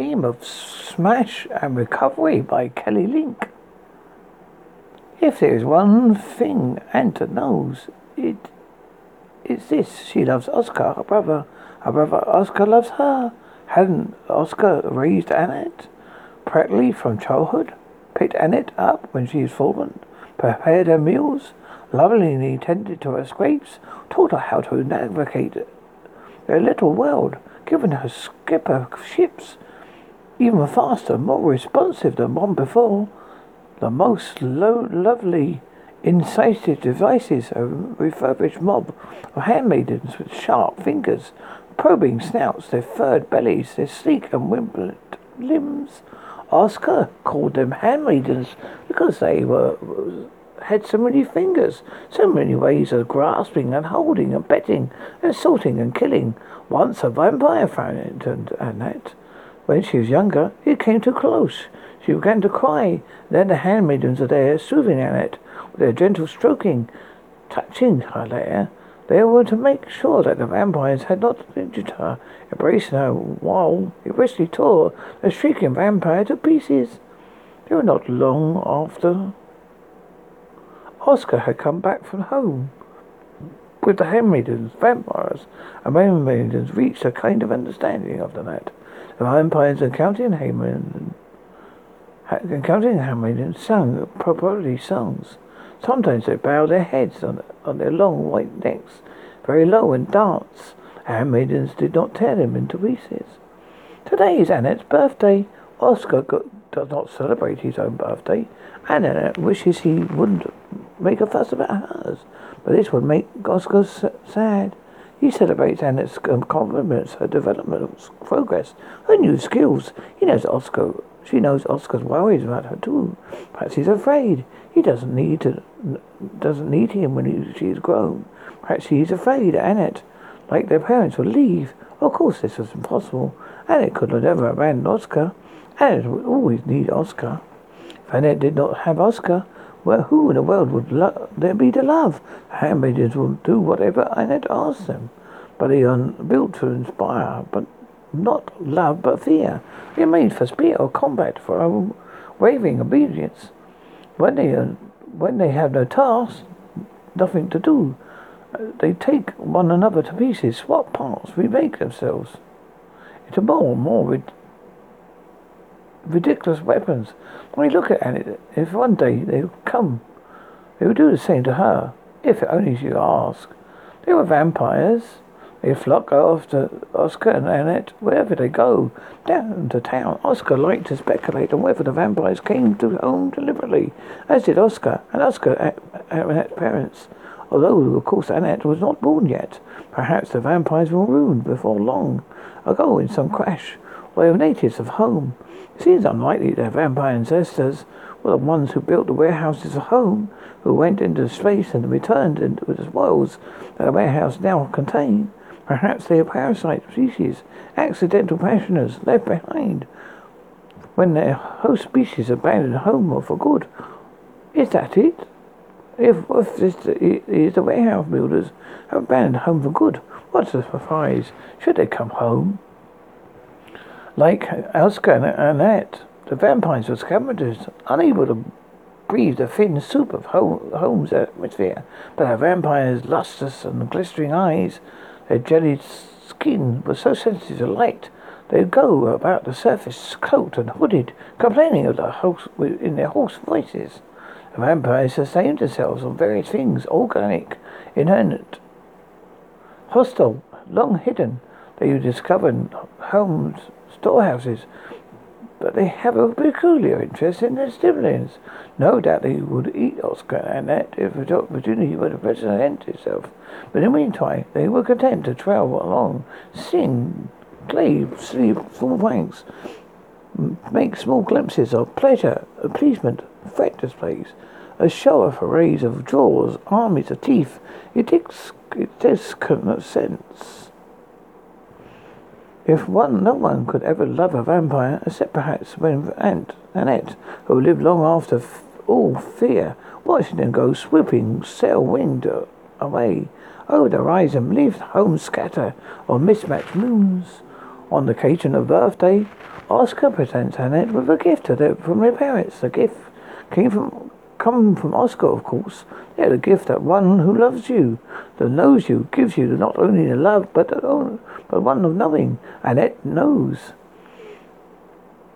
Theme of Smash and Recovery by Kelly Link. If there is one thing Annette knows, it is this. She loves Oscar, her brother. Her brother Oscar loves her. Hadn't Oscar raised Annette practically from childhood? Picked Annette up when she was fallen, prepared her meals, lovingly tended to her scrapes, taught her how to navigate their little world, given her skipper ships even faster, more responsive than one before. The most lo- lovely, incisive devices, a refurbished mob of handmaidens with sharp fingers, probing snouts, their furred bellies, their sleek and wimpled limbs. Oscar called them handmaidens because they were had so many fingers, so many ways of grasping and holding and petting and sorting and killing. Once a vampire found it and Annette. When she was younger, it came too close. She began to cry. Then the handmaidens are there, soothing Annette, with their gentle stroking, touching her there. They were to make sure that the vampires had not injured her, embracing her while he briskly tore the shrieking vampire to pieces. They were not long after. Oscar had come back from home with the handmaidens, vampires, and handmaidens reached a kind of understanding of the The vampires encountering Haman encountering Haman sung probably songs. Sometimes they bow their heads on, on their long white necks very low and dance. Handmaidens did not tear them into pieces. Today is Annette's birthday. Oscar got, does not celebrate his own birthday. and Annette wishes he wouldn't make a fuss about hers, but this would make Oscar sad. He celebrates Annette's um, compliments, her development progress, her new skills. He knows Oscar. She knows Oscar's worries about her too. Perhaps he's afraid. He doesn't need to, doesn't need him when he, she's grown. Perhaps he's afraid Annette, like their parents, will leave. Of course, this was impossible. Annette could never abandon Oscar. Annette would always need Oscar. If Annette did not have Oscar, well, who in the world would lo- there be to love? Handmaidens will do whatever Annette asks them. But they are built to inspire, but not love, but fear. They are made for spear or combat, for waving obedience. When they are, when they have no task, nothing to do, they take one another to pieces, swap parts, remake themselves into more and more ridiculous weapons. When you look at it, if one day they come, they would do the same to her, if only she ask. They were vampires. They flock after Oscar and Annette wherever they go, down to town. Oscar liked to speculate on whether the vampires came to home deliberately, as did Oscar and Oscar uh, uh, Annette's parents. Although, of course, Annette was not born yet. Perhaps the vampires were ruined before long ago in some crash. They were natives of home. Seems unlikely their vampire ancestors were the ones who built the warehouses of home, who went into space and returned with the spoils that the warehouse now contained. Perhaps they are parasite species, accidental pensioners left behind when their host species abandoned home or for good. Is that it? If, if this is the warehouse builders have abandoned home for good, what's the surprise? Should they come home? Like Oscar and Annette, the vampires were scavengers, unable to breathe the thin soup of home's atmosphere. But our vampires' lustrous and glistering eyes, their jellied skin was so sensitive to light, they'd go about the surface cloaked and hooded, complaining of the host in their hoarse voices. The vampires sustained themselves on various things, organic, inanimate, hostile, long hidden. They discovered homes storehouses, but they have a peculiar interest in their siblings. No doubt they would eat Oscar and Annette if the opportunity were to present itself. But in the meantime, they were content to travel along, sing, play, sleep full ranks, make small glimpses of pleasure, appeasement, effect displays, a show of arrays of jaws, armies of teeth. It takes it does sense. If one, no one could ever love a vampire, except perhaps when Aunt Annette, who lived long after f- all fear, watching them go swooping, sail winged away over the horizon, leave home scatter of mismatched moons. On the occasion of birthday, Oscar presents Annette with a gift from their parents. The gift came from come from Oscar, of course. Yeah, the gift that one who loves you, that knows you, gives you not only the love, but the, but one of knowing. Annette knows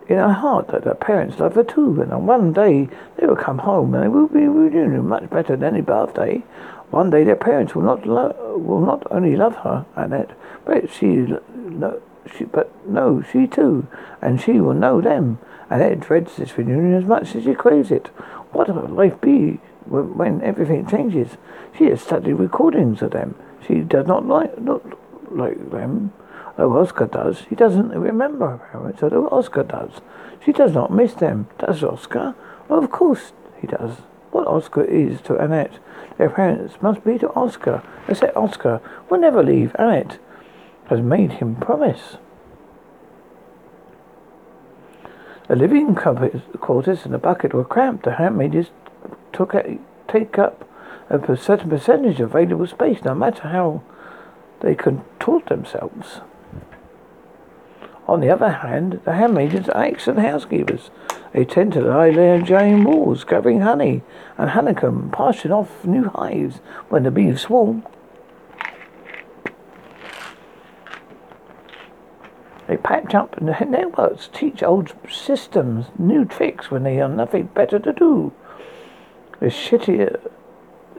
in her heart that her parents love her too, and on one day they will come home and they will be reunited much better than any birthday. One day their parents will not lo- will not only love her, Annette, but she, no, she, but no, she too, and she will know them. Annette dreads this reunion as much as she craves it. What will life be when, everything changes? She has studied recordings of them. She does not like not like them. Oh, Oscar does. He doesn't remember her parents, although Oscar does. She does not miss them, does Oscar? Well, of course he does. What Oscar is to Annette, their parents must be to Oscar. Say Oscar will never leave. Annette has made him promise. The living quarters in the bucket were cramped. The handmaidens took a, take up a certain percentage of available space, no matter how they contort themselves. On the other hand, the handmaidens are excellent housekeepers. They tend to lie there drying walls, gathering honey and honeycomb, passing off new hives when the bees swarm. They patch up networks, teach old systems new tricks when they have nothing better to do. The shitty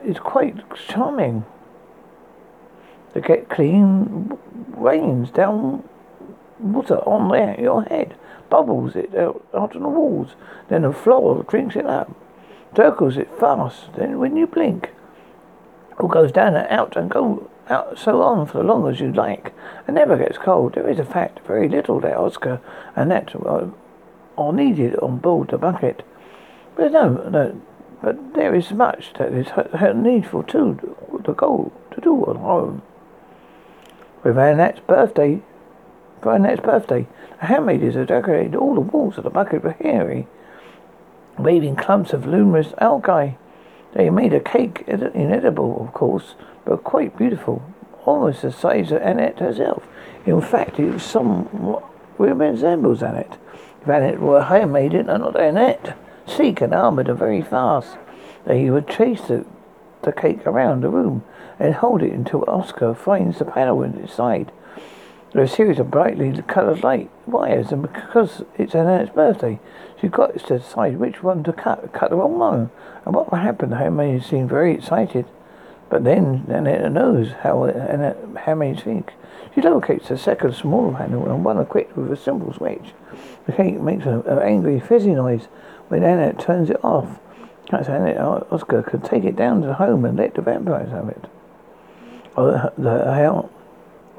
is quite charming. They get clean rains down water on their, your head, bubbles it out, out on the walls, then the floor drinks it up, circles it fast, then when you blink, it goes down and out and go out so on for as long as you like, It never gets cold. There is a fact, very little that Oscar and that uh, are needed on board the bucket. But no, no, but there is much that is needful too to go to do on home. With Annette's birthday, for Annette's birthday, the handmaidens have decorated all the walls of the bucket with hairy, waving clumps of luminous algae. They made a cake, inedible, of course, but quite beautiful, almost the size of Annette herself. In fact, it was somewhat resembles Annette. If Annette were a handmaiden and not Annette, sleek and armoured and very fast, that he would chase the, the cake around the room and hold it until Oscar finds the panel inside. There are a series of brightly coloured light wires, and because it's Annette's birthday, she got to decide which one to cut. Cut the wrong one. And what will happen? The handmaid seemed very excited. But then Annette knows how Annette, handmaids think. She locates a second smaller panel and one equipped with a simple switch. The cake makes an angry fizzy noise when Annette turns it off. That's Oscar could take it down to home and let the vampires have it. Or the, the,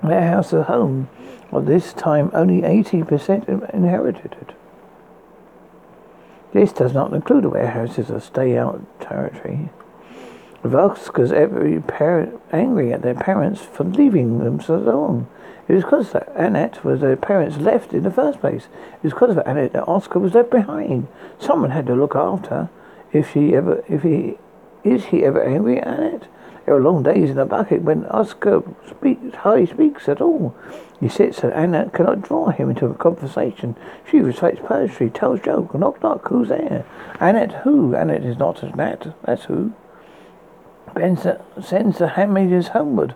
their house at home was this time only 80% inherited. It. This does not include the warehouses or stay out territory. Oscar's every parent angry at their parents for leaving them so long. It was because Annette was their parents left in the first place. It was because of Annette that Oscar was left behind. Someone had to look after. If she ever, if he, is he ever angry at Annette? There are long days in the bucket when Oscar speaks, hardly speaks at all. He sits and Annette cannot draw him into a conversation. She recites poetry, tells jokes, knock knock, who's there? Annette who? Annette is not Annette, that's who. Ben sends the handmaidens homeward.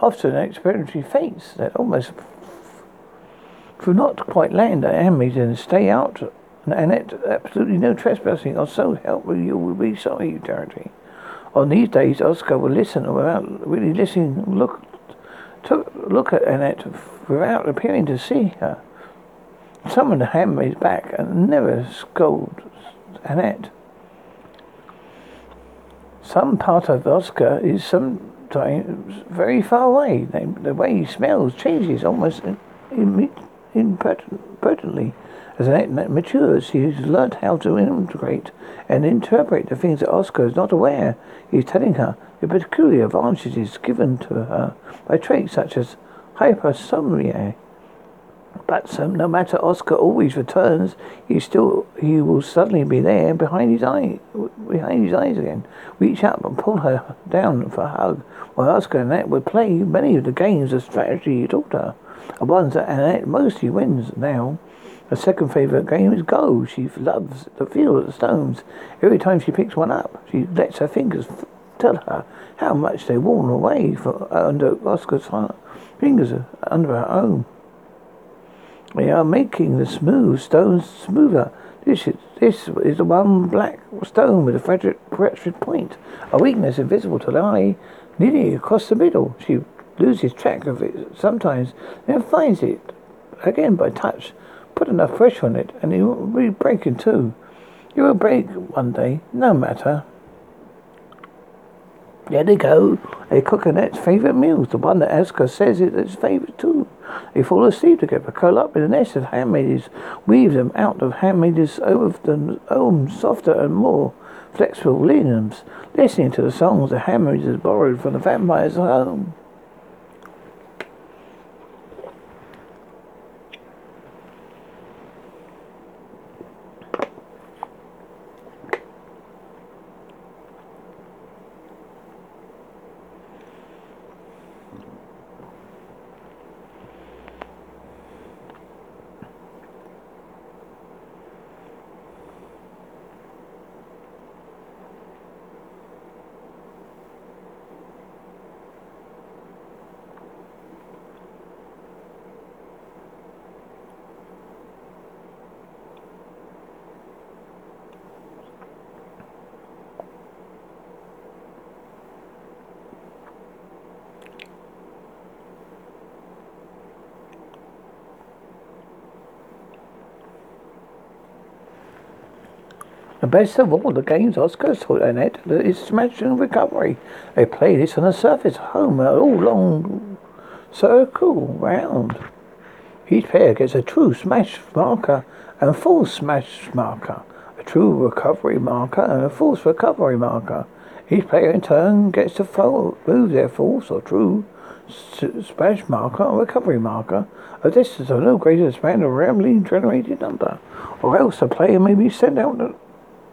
Often an experimentary fates that almost do not quite land the handmaidens stay out and Annette absolutely no trespassing or so help me you will be sorry, you Charity. On these days, Oscar will listen without really listening, look, to look at Annette without appearing to see her. Summon the handmaid's back and never scold Annette. Some part of Oscar is sometimes very far away. The way he smells changes almost impertinently. As Annette matures, she's learned how to integrate and interpret the things that Oscar is not aware. He's telling her the peculiar advantages given to her by traits such as hyperosmia. But so, no matter Oscar always returns, he still he will suddenly be there behind his eye, behind his eyes again. Reach up and pull her down for a hug, while Oscar and Annette would play many of the games of strategy he taught her, the ones that Annette mostly wins now. Her second favourite game is Go. She loves the feel of the stones. Every time she picks one up, she lets her fingers f- tell her how much they've worn away for, uh, under Oscar's fingers uh, under her own. They are making the smooth stones smoother. This is, this is the one black stone with a fractured point, a weakness invisible to the eye, nearly across the middle. She loses track of it sometimes, then finds it again by touch. Put enough pressure on it, and it will be breaking too. It will break one day, no matter. There they go. A cook Annette's favourite meals, the one that Oscar says is his favourite too. They fall asleep together, curl up in a nest of handmaids, weave them out of handmaids over them own softer and more flexible linens, listening to the songs the handmaids has borrowed from the vampire's home. The best of all the games Oscar taught Annette is Smash and Recovery. They play this on the surface home, all long circle round. Each player gets a true smash marker and a false smash marker, a true recovery marker and a false recovery marker. Each player in turn gets to move their false or true smash marker or recovery marker a distance of no greater than a randomly generated number, or else the player may be sent out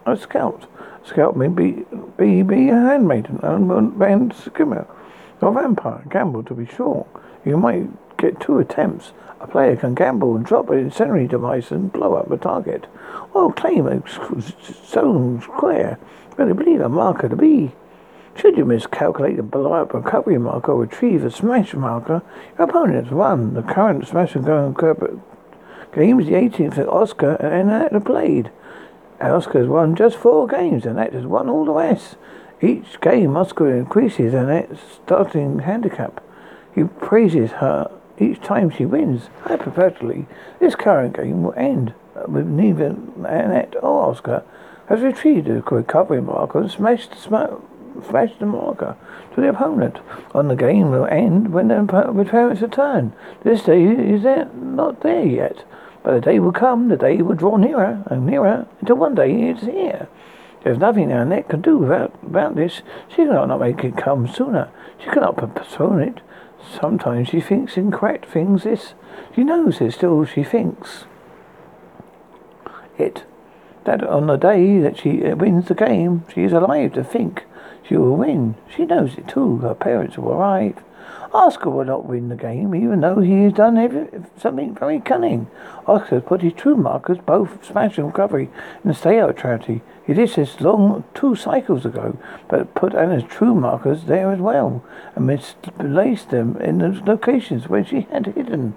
a scout. Scout may be, be, be a handmaiden, a band skimmer, or vampire. Gamble to be sure. You might get two attempts. A player can gamble and drop an incendiary device and blow up a target, or claim a stone square where they believe a marker to be. Should you miscalculate the blow up a recovery marker or retrieve a smash marker, your opponent has won. The current smash and go game is the 18th that Oscar and Annette played. Oscar's won just four games, and that has won all the rest. Each game, Oscar increases and Annette's starting handicap. He praises her each time she wins. Hypothetically, this current game will end with neither Annette or Oscar has retrieved a recovery marker and smashed the, smashed the marker to the opponent. On the game will end when the opponent's return. This day is not there yet. But the day will come, the day will draw nearer and nearer until one day it is here. There's nothing Annette can do about, about this. She cannot not make it come sooner. She cannot postpone it. Sometimes she thinks incorrect things. This she knows it. Still, she thinks it. That on the day that she uh, wins the game, she is alive to think she will win. She knows it too. Her parents will arrive. Oscar will not win the game, even though he has done every, something very cunning. Oscar has put his true markers, both smash and recovery, in the stay out territory. He did this long two cycles ago, but put Anna's true markers there as well, and misplaced them in the locations where she had hidden.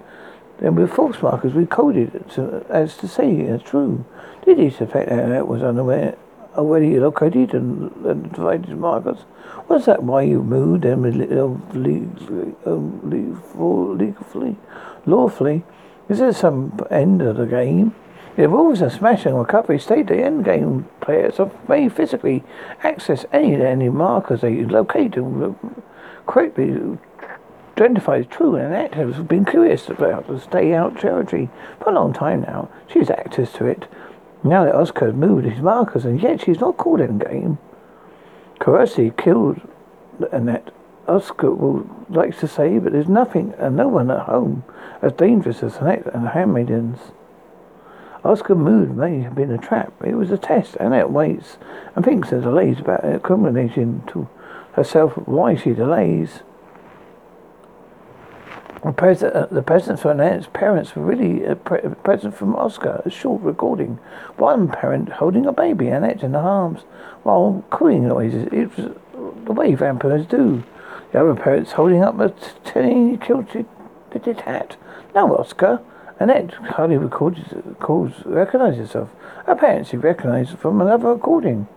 Then with false markers we coded to, as to say it's true. Did he suspect that was unaware already located and, and divided markers? Was that why you moved them legally, lawfully? Is there some end of the game? It involves a smash and recovery state. The end game players may physically access any any markers they locate and um, correctly identify as true. And Annette has been curious about the stay out territory for a long time now. She's access to it. Now that Oscar has moved his markers, and yet she's not called in game. Carussi killed Annette. Oscar will, likes to say, but there's nothing and no one at home as dangerous as Annette and the handmaidens. Oscar mood may have been a trap. It was a test. Annette waits and thinks and delays about accommodating to herself why she delays. The present, uh, the presents from Annette's parents were really a, pre- present from Oscar. A short recording. One parent holding a baby, Annette in the arms, while cooing noises. It was the way vampires do. The other parent's holding up a tiny kilted hat. No, Oscar. Annette hardly records, calls, recognizes herself. Her parents she recognized from another recording.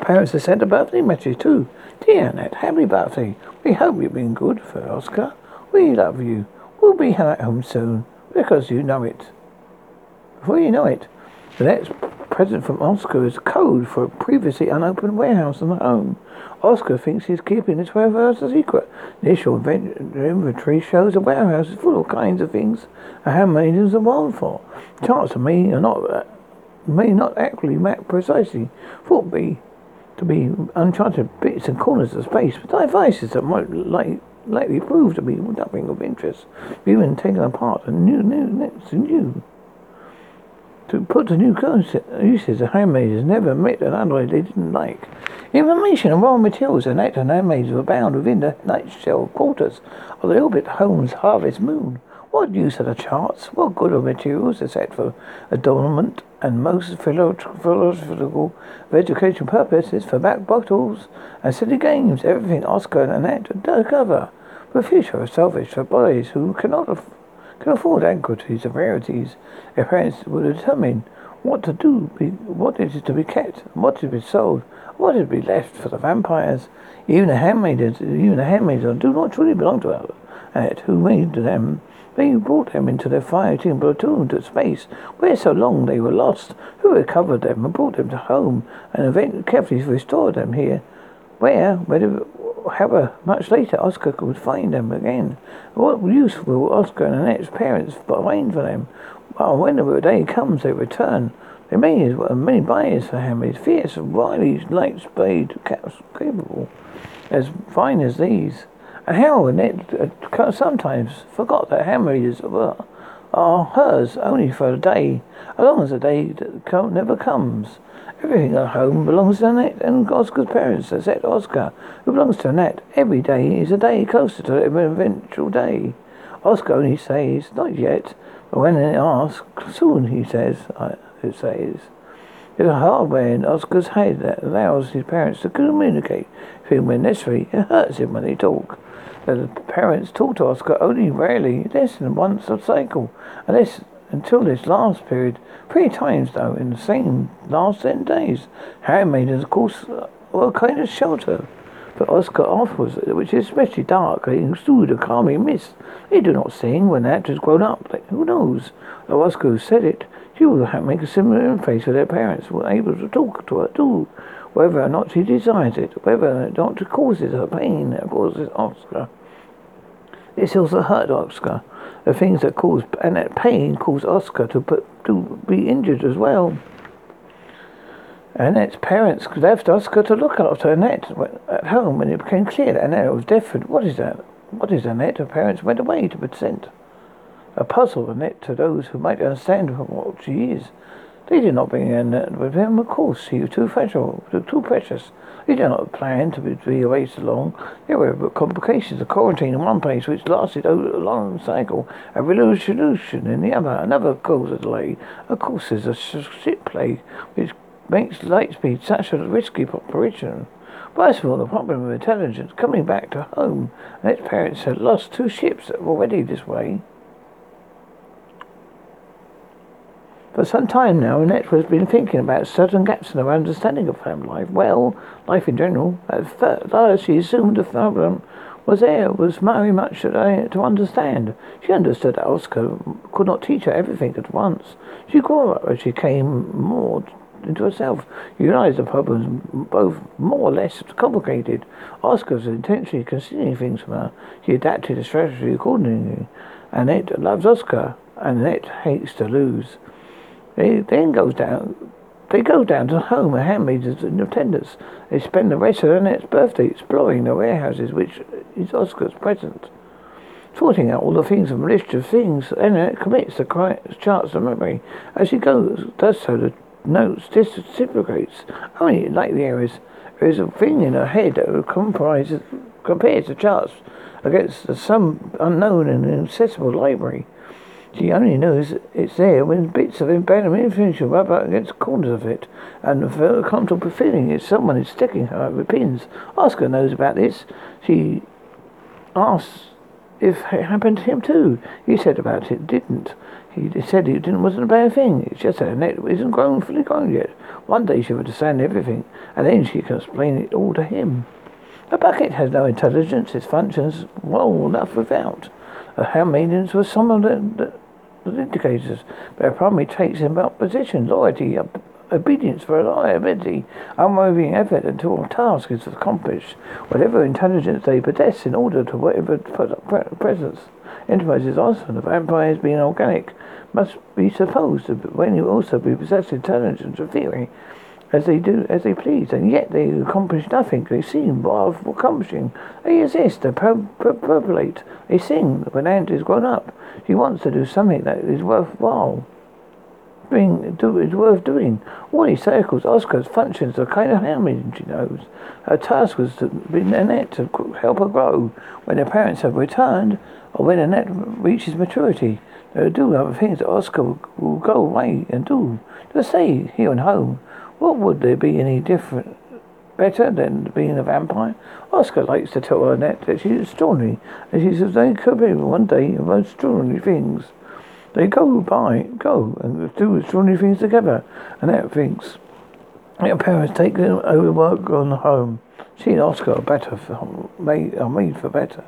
Parents have sent a birthday message too. Annette, happy birthday. We hope you've been good for Oscar. We love you. We'll be at home soon because you know it. Before you know it, the next present from Oscar is code for a previously unopened warehouse in the home. Oscar thinks he's keeping this warehouse a secret. Initial inventory shows the warehouse is full of kinds of things a handmaidens are wild for. Charts may not may not accurately map precisely. Thought be to be uncharted bits and corners of space, but devices that might like, likely prove to be nothing of interest, even taken apart and new, new, next to new. To put to new concept, uses, the handmaids never met an alloy they didn't like. Information and raw materials and actor handmaids were bound within the night shell quarters of the orbit home's harvest moon. What use are the charts? What good are materials except for adornment and most philosophical of education purposes for back bottles and silly games? Everything Oscar and Annette cover. The future is selfish for boys who cannot af- can afford equities of rarities. Their parents will determine what to do, be, what is to be kept, what is to be sold, what is to be left for the vampires. Even the handmaidens, even the handmaids do not truly belong to Annette, who made them they brought them into their fighting platoon to space, where so long they were lost. Who recovered them and brought them to home, and eventually carefully restored them here, where, however much later, Oscar could find them again. What use will Oscar and Annette's parents find for them? Well, when the day comes, they return. They may as well many buyers for him. He's fierce, wily, light spade, capable, as fine as these. And and Ned uh, sometimes forgot that handmaidens were are hers only for a day, as long as the day never comes. Everything at home belongs to Annette and Oscar's parents, except Oscar, who belongs to Annette. Every day is a day closer to the eventual day. Oscar only says, not yet, but when they ask, soon, he says, it says. It's a hardware in Oscar's head that allows his parents to communicate with him when necessary. It hurts him when they talk the parents talk to Oscar only rarely, less than once a cycle, and unless until this last period, three times though, in the same last ten days. Handmaidens, of course, a kind of shelter but Oscar offers, which is especially dark, and soothe a calming mist. They do not sing when the actors grown up. Like, who knows? Though Oscar said it, she will make a similar interface with their parents, were able to talk to her too whether or not she desires it, whether or not it causes her pain causes Oscar. This also hurt Oscar. The things that cause and that pain cause Oscar to put, to be injured as well. Annette's parents left Oscar to look after Annette at home when it became clear that Annette was different. What is that? What is Annette? Her parents went away to present a puzzle Annette to those who might understand what she is. They did not bring in uh, with him, of course. He was too fragile, too precious. He did not plan to be, to be away so long. There were complications. A quarantine in one place which lasted a long cycle. A resolution in the other. Another cause of delay. Of course, there's a ship plague which makes light speed such a risky operation. First of all, the problem of intelligence coming back to home, and its parents had lost two ships already this way. For some time now, Annette has been thinking about certain gaps in her understanding of home life. Well, life in general. At first, she assumed the problem was there was very much to understand. She understood that Oscar could not teach her everything at once. She grew up as she came more into herself. Realized the problems both more or less complicated. Oscar was intentionally concealing things from her. She adapted the strategy accordingly. Annette loves Oscar, and Annette hates to lose. They then goes down. They go down to the home of handmaids and attendants. They spend the rest of Annette's birthday exploring the warehouses, which is Oscar's present. Sorting out all the things from a list of things, Annette commits the charts of memory. As she goes, does so, the notes disintegrates. Only like the areas There's a thing in her head that comprises, compares the charts against some unknown and inaccessible library. She only knows it's there when bits of abandoned information rub up against corners of it, and the very comfortable feeling is someone is sticking her with pins. Oscar knows about this. She asks if it happened to him too. He said about it didn't. He said it didn't wasn't a bad thing. It's just that Annette isn't grown fully grown yet. One day she'll understand everything, and then she can explain it all to him. A bucket has no intelligence. It functions well enough without. A handmaidens was some of the, the, indicators. Their primary traits about position, loyalty, ob- obedience, reliability, unwavering effort until a task is accomplished. Whatever intelligence they possess in order to whatever presence. Enterprises also the vampires being organic must be supposed to when you also be possessed intelligence of theory as they do as they please, and yet they accomplish nothing. They seem of accomplishing. They exist, they populate, they sing. When Ant is grown up, she wants to do something that is worthwhile. Being do is worth doing. All these circles, Oscar's functions are kind of handmaiden, she knows. Her task was to be Annette to help her grow. When her parents have returned, or when Annette reaches maturity, they will do other things that Oscar will, will go away and do. To stay here and home. What would there be any different, better than being a vampire? Oscar likes to tell Annette that she's extraordinary, and she says they could be one day the most extraordinary things. They go by, go and do extraordinary things together. Annette thinks their parents take them over work on home. She and Oscar are better, for, made, are made for better.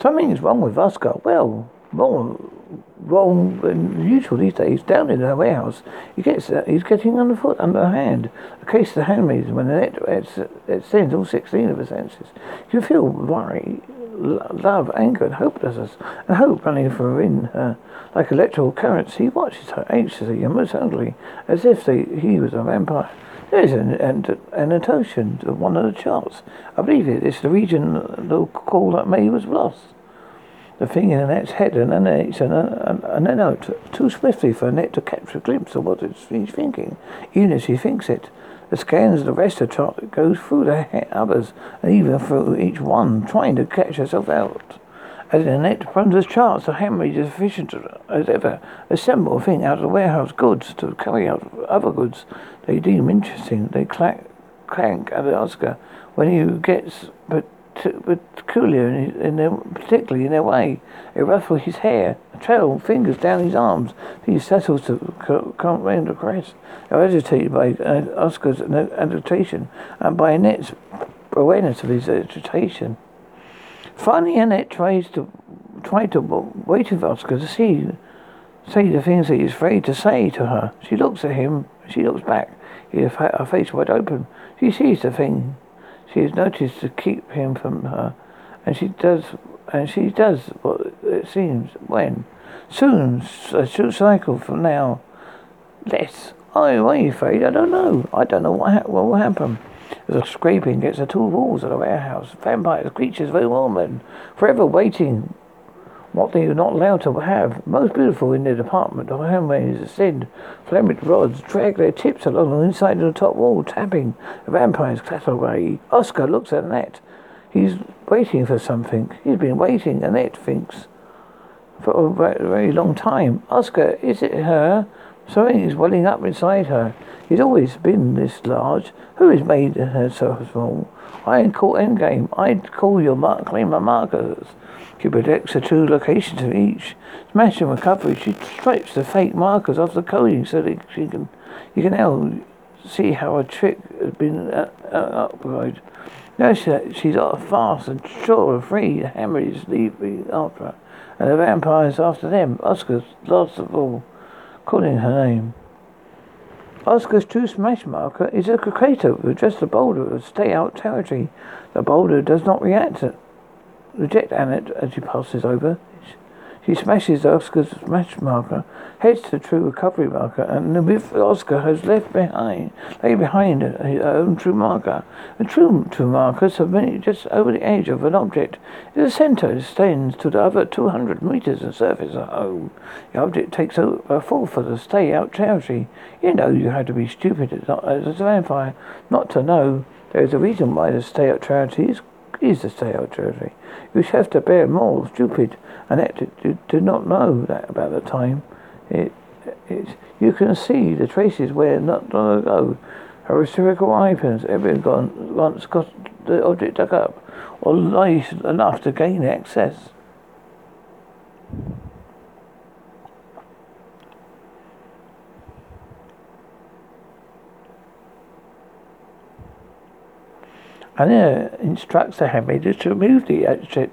Something is wrong with Oscar. Well, wrong than usual these days. Down in the warehouse, he gets uh, he's getting underfoot, underhand. A case of the handmaids when it, it, it sends all sixteen of her senses. You feel worry, love, anger, and hopelessness, and hope running through in her like electrical currents. He watches her anxiously and most as if they, he was a vampire. There is an, an, an of one of the charts. I believe it is the region they'll call that May was lost the thing in Annette's head, and Annette, and, and Annette too swiftly for Annette to capture a glimpse of what she's thinking, even as she thinks it. The scans of the rest of chart goes through the others, and even through each one, trying to catch herself out. As Annette the charts, the handmaid is efficient as ever. Assemble a thing out of warehouse goods to carry out other goods they deem interesting. They clack, clank at Oscar when he gets but peculiar in, in their, particularly in their way. They ruffle his hair, trail fingers down his arms. He settles to come round the crest. Agitated by uh, Oscar's agitation and by Annette's awareness of his agitation. Finally, Annette tries to try to wait for Oscar to see say the things that he's afraid to say to her. She looks at him. She looks back. Her face wide open. She sees the thing she noticed to keep him from her, and she does, and she does what it seems when. Soon, a short cycle from now. Less. You afraid? I don't know. I don't know what, ha- what will happen. There's a scraping against the two walls of the warehouse. Vampires, creatures, very warm forever waiting what they are not allowed to have. Most beautiful in their department of handmaids ascend flamed rods, drag their tips along the inside of the top wall, tapping. The vampires clatter away. Oscar looks at Annette. He's waiting for something. He's been waiting, Annette thinks, for a very long time. Oscar, is it her? Something is welling up inside her. He's always been this large. Who has made her so small? I ain't call endgame. I'd call your mark, claim my markers. She predicts the two locations of each. Smash and recovery, she stripes the fake markers off the coding so that she can, you can now see how a trick has been uh, uh, upgraded. Now she, she's fast and sure and free. The hammer is leaving after her, and the vampires after them. Oscar's last of all, calling her name. Oscar's true smash marker is a crater with just a boulder of stay out territory. The boulder does not react to reject Annette as she passes over. She smashes Oscar's match marker, heads to the true recovery marker, and with Oscar has left behind, lay behind her own true marker. The true true markers have submitted just over the edge of an object. In the center, it extends to the other 200 meters of surface of home. The object takes a fall for the stay out territory. You know you had to be stupid as a vampire not to know there is a reason why the stay out territory is, is the out territory. You have to bear more stupid and did, did not know that about the time. It, it, you can see the traces where not long ago her hysterical weapons had been gone once got the object dug up, or light enough to gain access. And it instructs the handmaidens to remove the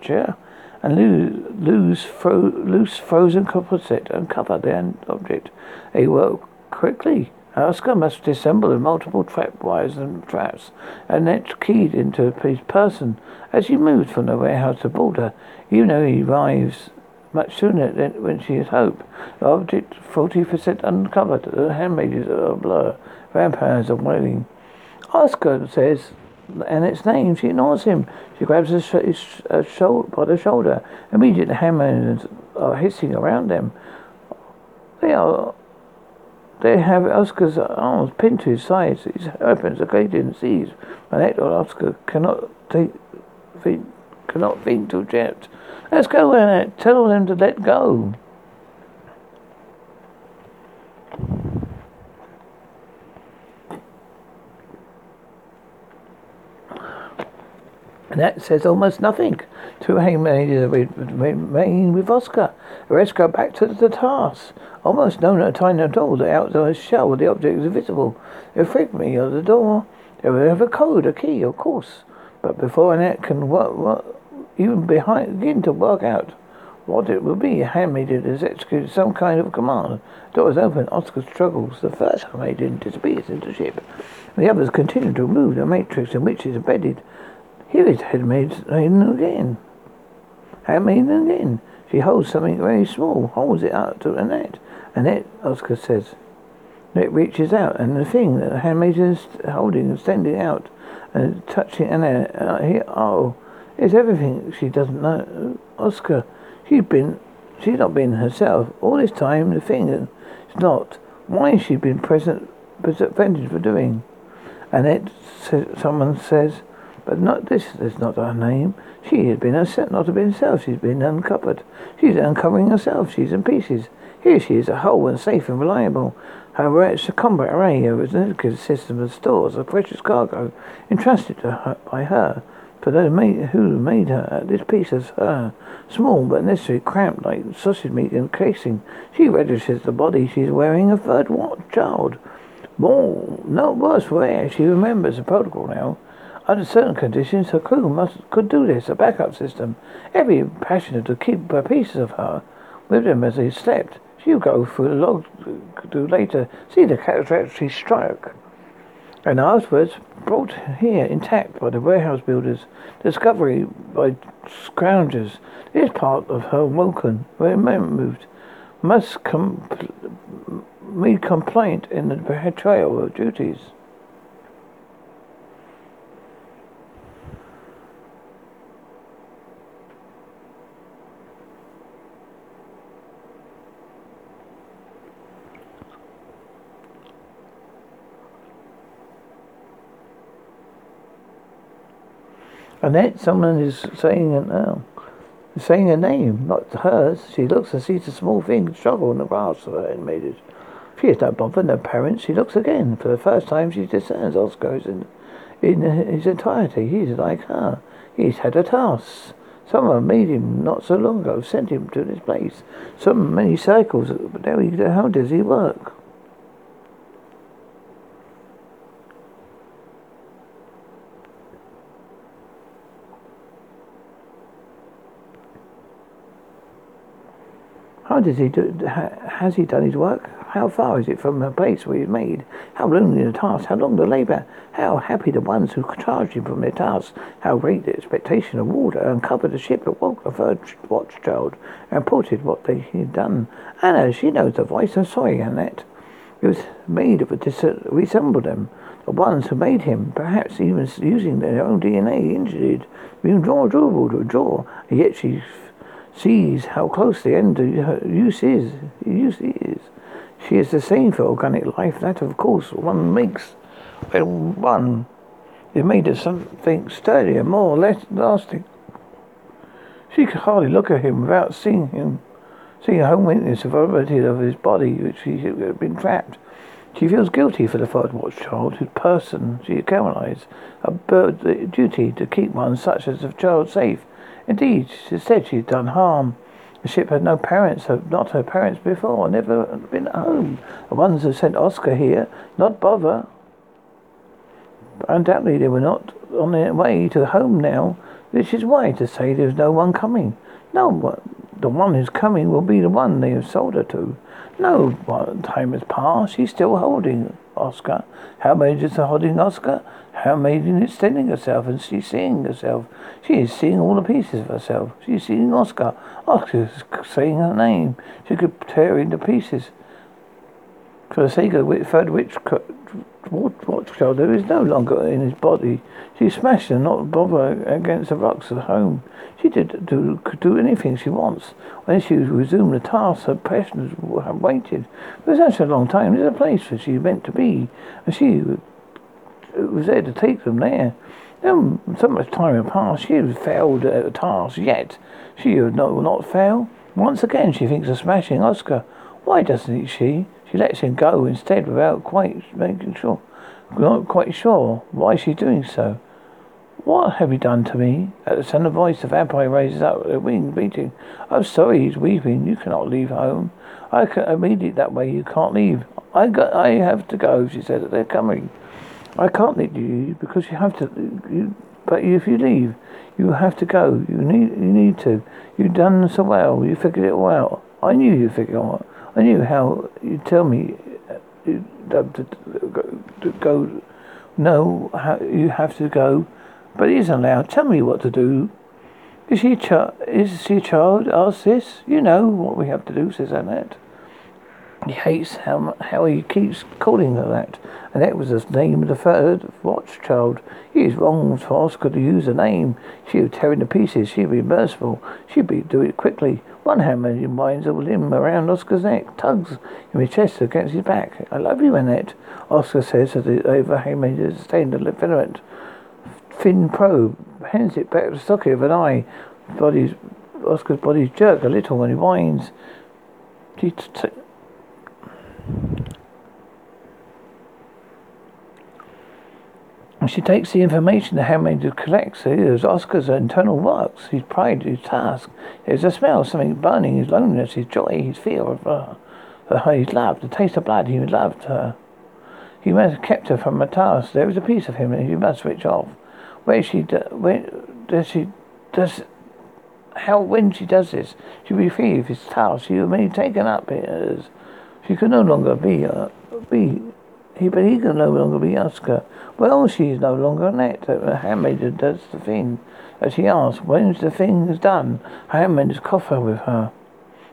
chair and lose, lose fro- loose frozen composite and cover the object. They work quickly. Oscar must disassemble the multiple trap wires and traps, and then keyed into his person. As he moves from the warehouse to Boulder, you know he arrives much sooner than when she had hoped. The object forty percent uncovered. The handmaidens are a blur. Vampires are wailing. Oscar says and its name. She ignores him. She grabs his, his uh, shoulder, by the shoulder. Immediately, hammers are hissing around them. They are. They have Oscar's arms pinned to his sides. His opens the gate and sees. Manette or Oscar cannot take, think, cannot think to jet. Let's go, Annette. Tell them to let go. And that says almost nothing. Two handmaidens remain uh, with Oscar. The rest go back to the task. Almost no time at all. The outside shell of the object is visible. They frequently at the door. They will have a code, a key, of course. But before Annette can work, work even behind, begin to work out what it will be, handmaiden has executed some kind of command. The door is open. Oscar struggles. The first handmaiden disappears into the ship. The others continue to remove the matrix in which is embedded here is the handmaiden again. Handmaiden again. She holds something very small, holds it out to Annette. And Annette, Oscar says. It reaches out, and the thing that the handmaiden is holding and extending out and touching Annette. Uh, here, oh, it's everything she doesn't know. Oscar, she's been, she's not been herself all this time. The thing is not. Why has she been present, prevented for doing? And Annette, someone says. But not this is not her name. She has been herself, not been herself. She's been uncovered. She's uncovering herself. She's in pieces. Here she is, a whole and safe and reliable. Her rich combat array of a system of stores of precious cargo entrusted to her by her. For those made, who made her, this piece is her, small but necessary, cramped like sausage meat in casing. She registers the body she's wearing a third child. More, no worse air. She remembers the protocol now. Under certain conditions, her crew must could do this, a backup system. Every passenger to keep pieces of her with them as they slept. She'll go through the log to later see the catastrophic stroke. And afterwards, brought here intact by the warehouse builders, discovery by scroungers. This part of her Woken, where man moved, must com- meet complaint in the betrayal of duties. Then someone is saying it now. Saying a name, not hers. She looks and sees a small thing struggle in the grass of her animated. She is no bother, no parents. She looks again. For the first time, she discerns Oscar in, in his entirety. He's like her. He's had a task. Someone made him not so long ago, sent him to this place. So many cycles, but now he, how does he work? How does he do? Has he done his work? How far is it from the place where he's made? How lonely the task? How long the labour? How happy the ones who charged him from their tasks? How great the expectation of water uncovered the ship that woke the third watchchild and reported what they had done. Anna, she knows the voice. I'm sorry, Annette. It was made of a dis- resembled them. The ones who made him, perhaps even using their own DNA, engineered, being draw durable to a jaw, and yet she sees how close the end of use is. Use is. She is the same for organic life. That, of course, one makes when one is made of something sturdier, more less lasting. She could hardly look at him without seeing him, seeing a home witness of vulnerability of his body, which he had been trapped. She feels guilty for the third watch child, whose person she caramelized, a duty to keep one such as the child safe. Indeed, she said she had done harm. The ship had no parents, uh, not her parents before, never been home. The ones who sent Oscar here, not bother. Undoubtedly they were not on their way to home now, which is why to say there's no one coming. No, the one who's coming will be the one they have sold her to. No time has passed. She's still holding Oscar. How many is holding Oscar? How Maiden is extending herself and she's seeing herself. She is seeing all the pieces of herself. She's seeing Oscar. Oscar is saying her name. She could tear into pieces. For the sake of the third witch watchchild, no longer in his body. She smashed and not bother against the rocks at home. She did do, could do anything she wants. When she resumed the task, her passions had waited for such a long time. There's a place where she meant to be, and she was there to take them there. Then so much time had passed, she had failed at the task, yet she would not, not fail. Once again she thinks of smashing Oscar. Why doesn't she? She lets him go instead without quite making sure, not quite sure why she's doing so. What have you done to me? At the sound of voice, the vampire raises up, a wing beating. I'm sorry, he's weeping. You cannot leave home. I can immediately that way. You can't leave. I got. I have to go. She said. They're coming. I can't leave you because you have to. You, but if you leave, you have to go. You need. You need to. You've done so well. You figured it all out. I knew you figured it out. I knew how. You tell me. Uh, you, to, to, to go. No, how, you have to go, but he isn't allowed. Tell me what to do. Is she a child? Is she a child? Ask this. You know what we have to do, says Annette. He hates how, how he keeps calling her that, and that was the name of the third watchchild. He is wrong for Oscar to use the name. She would tear into pieces. She'd be merciful. She'd be do it quickly. One hand winds a limb around Oscar's neck, tugs in his chest against his back. I love you, Annette. Oscar says as the overhang is sustained a filament. Thin probe hands it back to the socket of an eye. Body's Oscar's body jerk a little when he. She t- t- she takes the information the handmaid collects. There's Oscar's internal works, his pride, his task. There's a smell of something burning, his loneliness, his joy, his fear of uh, her, her his love, the taste of blood. He loved her. He must have kept her from her task. There is a piece of him that he must switch off. Where she, do, where does she, does, how, when she does this, she will be free of his task. She will be taken up as she could no longer be, uh, be, he, but he could no longer be Oscar. Well, she is no longer Annette. Her handmaid does the thing as he asks. when's the thing is done, her handmaid is coffer with her.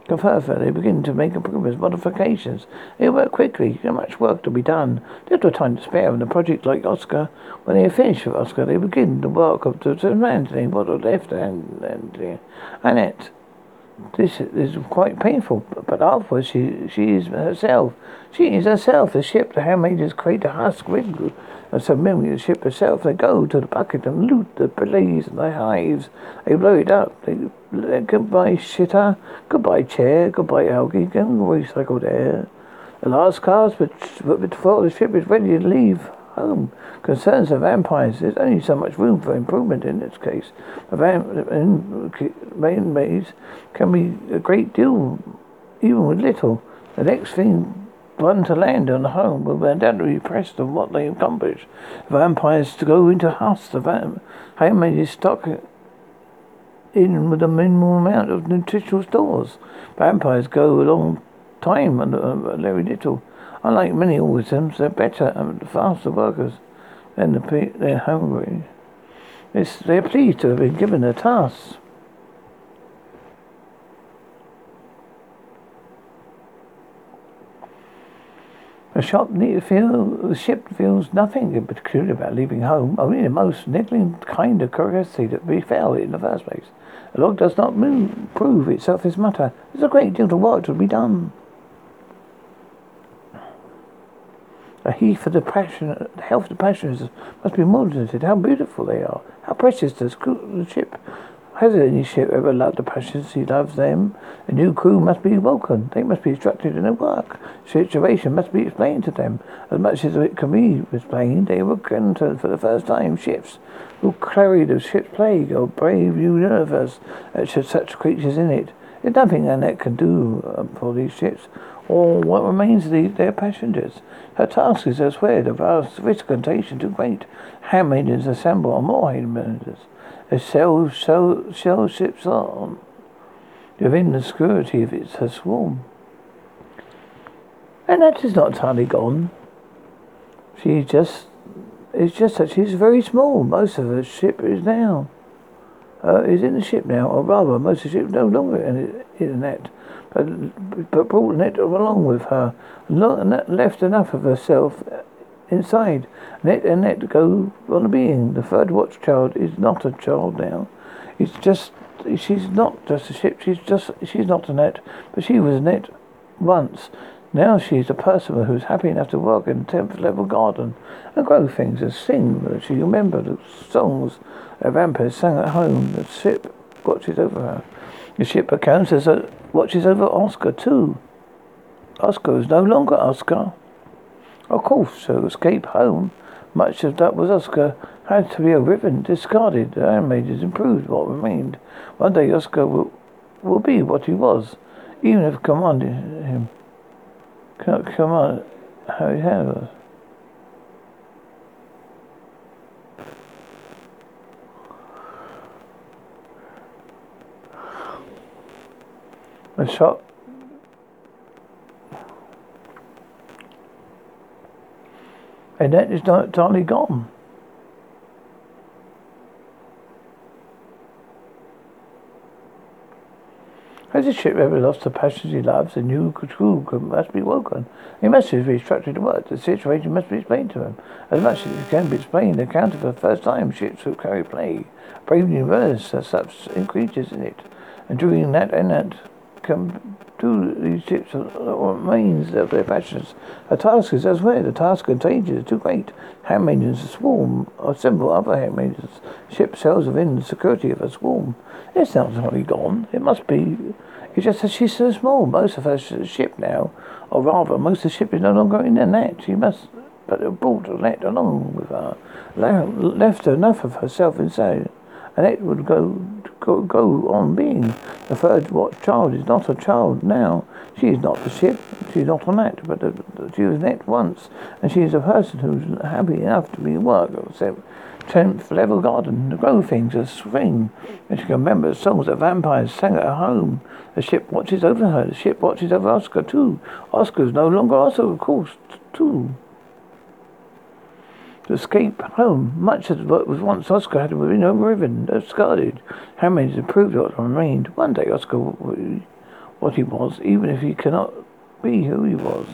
Further, they begin to make improvements, modifications. They work quickly. There's much work to be done. No time to spare in a project like Oscar. When they are finished with Oscar, they begin the work of the, the Anthony, what left, and, and uh, Annette. This is quite painful, but afterwards she she is herself. She is herself. The ship, the handmaidens create a husk ring and of the ship herself. They go to the bucket and loot the blaze and the hives. They blow it up. They, they goodbye shitter, goodbye chair, goodbye algae, goodbye recycled air. The last cars before the ship is ready to leave home. Concerns of vampires, there's only so much room for improvement in this case. Main maze can be a great deal, even with little. The next thing one to land on the home will undoubtedly be pressed on what they accomplish. Vampires to go into house, the vamp handmaid is stock in with a minimal amount of nutritional stores. Vampires go a long time and uh, very little. Unlike many organisms, they're better and faster workers than the pe- they're hungry. It's, they're pleased to have been given a task. The shop feel the ship feels nothing peculiar about leaving home, only the most niggling kind of curiosity that befell in the first place. The log does not move, prove itself as matter. There's a great deal of work to be done. A heath of the passion, the health of the passions must be modulated. How beautiful they are! How precious does the ship has any ship ever loved the passions he loves them? A new crew must be welcomed. They must be instructed in their work. Situation must be explained to them. As much as it can be explained, they will enter for the first time ships who carry the ship's plague or brave new universe that should such creatures in it. There's nothing Annette can do um, for these ships, or what remains of the, their passengers. Her task is elsewhere. The vast temptation too great. Handmaidens assemble on more handmaidens a shell, shell, shell ships on within the security of its her swarm. And that is not entirely gone. She just it's just that she's very small. Most of her ship is now uh, is in the ship now, or rather, most of the ship no longer in, the net, but but brought the net along with her, and left enough of herself inside. Net and net go on being. The third watch child is not a child now. It's just she's not just a ship. She's just she's not a net, but she was a net once. Now she's a person who's happy enough to work in the tenth level garden and grow things and sing. She remembered the songs that vampires sang at home. The ship watches over her. The ship accounts as a watches over Oscar too. Oscar is no longer Oscar. Of course, to escape home, much of that was Oscar had to be a ribbon discarded. The animators improved what remained. One day Oscar will, will be what he was, even if commanded him. Cannot command how he has. The shot and that is not totally gone. Has the ship ever lost the passions he loves? A new crew must be woken. He must be restructured to work. The situation must be explained to him. As much as it can be explained, the account of the first time ships will carry play. Brave new verse such creatures in it. And during that and that come to these ships uh, or remains of their passions. A task is elsewhere. The task contains is too great. Handmaidens swarm assemble other handmaidens. Ship sails within the security of a swarm. It's not totally gone. It must be. It's just that she's so small. Most of her ship now, or rather, most of the ship is no longer in the net. She must, but brought the net along with her, left enough of herself inside, and it would go go, go on being. The third what child is not a child now. She is not the ship. She's not on that, but the, the, she was net once, and she is a person who's happy enough to be work. Tenth level garden, to grow things, a swing. and she can remember songs that vampires sang at her home. The ship watches over her. The ship watches over Oscar too. Oscar's no longer Oscar, of course, too to escape home. Much of what was once Oscar had been overridden, discarded. Handmaids improved what remained. One day Oscar what he was, even if he cannot be who he was.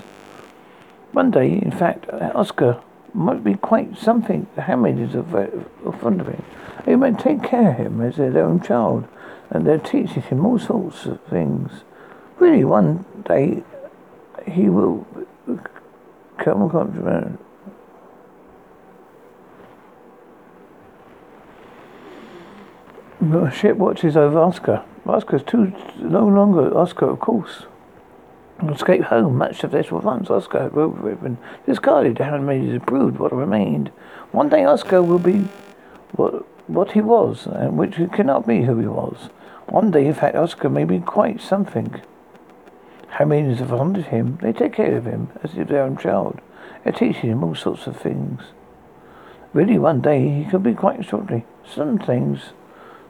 One day, in fact, uh, Oscar might be quite something. The handmaidens are, are fond of him. They might take care of him as their own child, and they're teaching him all sorts of things. Really, one day he will uh, come across The ship watches over Oscar. Oscar's too no longer Oscar, of course. Escape home. Much of this was once Oscar had been discarded. The handmaid improved what remained. One day Oscar will be what what he was, and which he cannot be who he was. One day, in fact, Oscar may be quite something. Have fond of him. They take care of him as if their own child. They're teaching him all sorts of things. Really, one day he could be quite extraordinary. Some things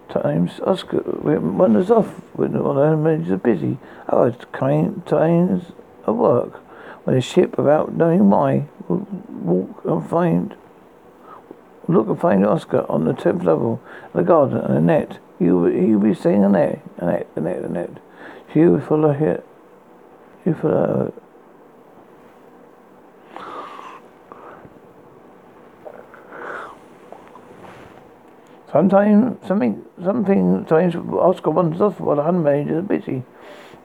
times Oscar when off when all the enemies are busy. Other kind times at work when the ship, without knowing why, will walk and find look and find Oscar on the tenth level the garden and Annette. You he will be saying Annette, Annette, Annette, Annette. She will follow here. You follow. Sometimes something something sometimes Oscar wanders off while the handmaid is busy.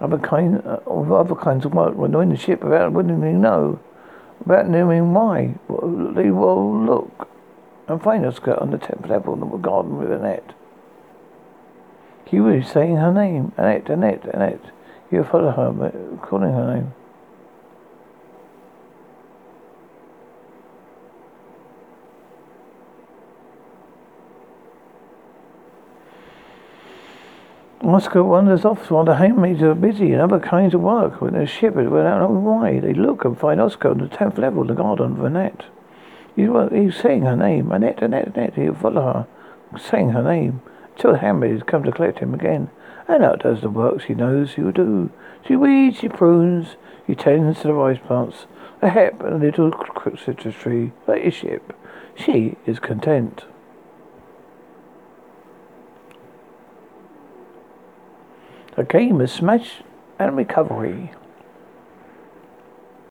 Other kind of other kinds of work when they're in the ship without wouldn't even know. Without knowing why. They will look and find Oscar on the tenth level in the garden with Annette. He was saying her name. Annette, Annette, Annette. You follow her, calling her name. Oscar wanders off while the handmaids are busy in other kinds of work with their ship without knowing why. They look and find Oscar on the tenth level of the garden of Annette. He's, he's saying her name. Annette, Annette, Annette. He'll follow her, saying her name, till the handmaids come to collect him again. Annette does the work she knows she will do. She weeds, she prunes, she tends to the rice plants, a hep and a little citrus tree, like a ship. She is content. The game is smash and recovery.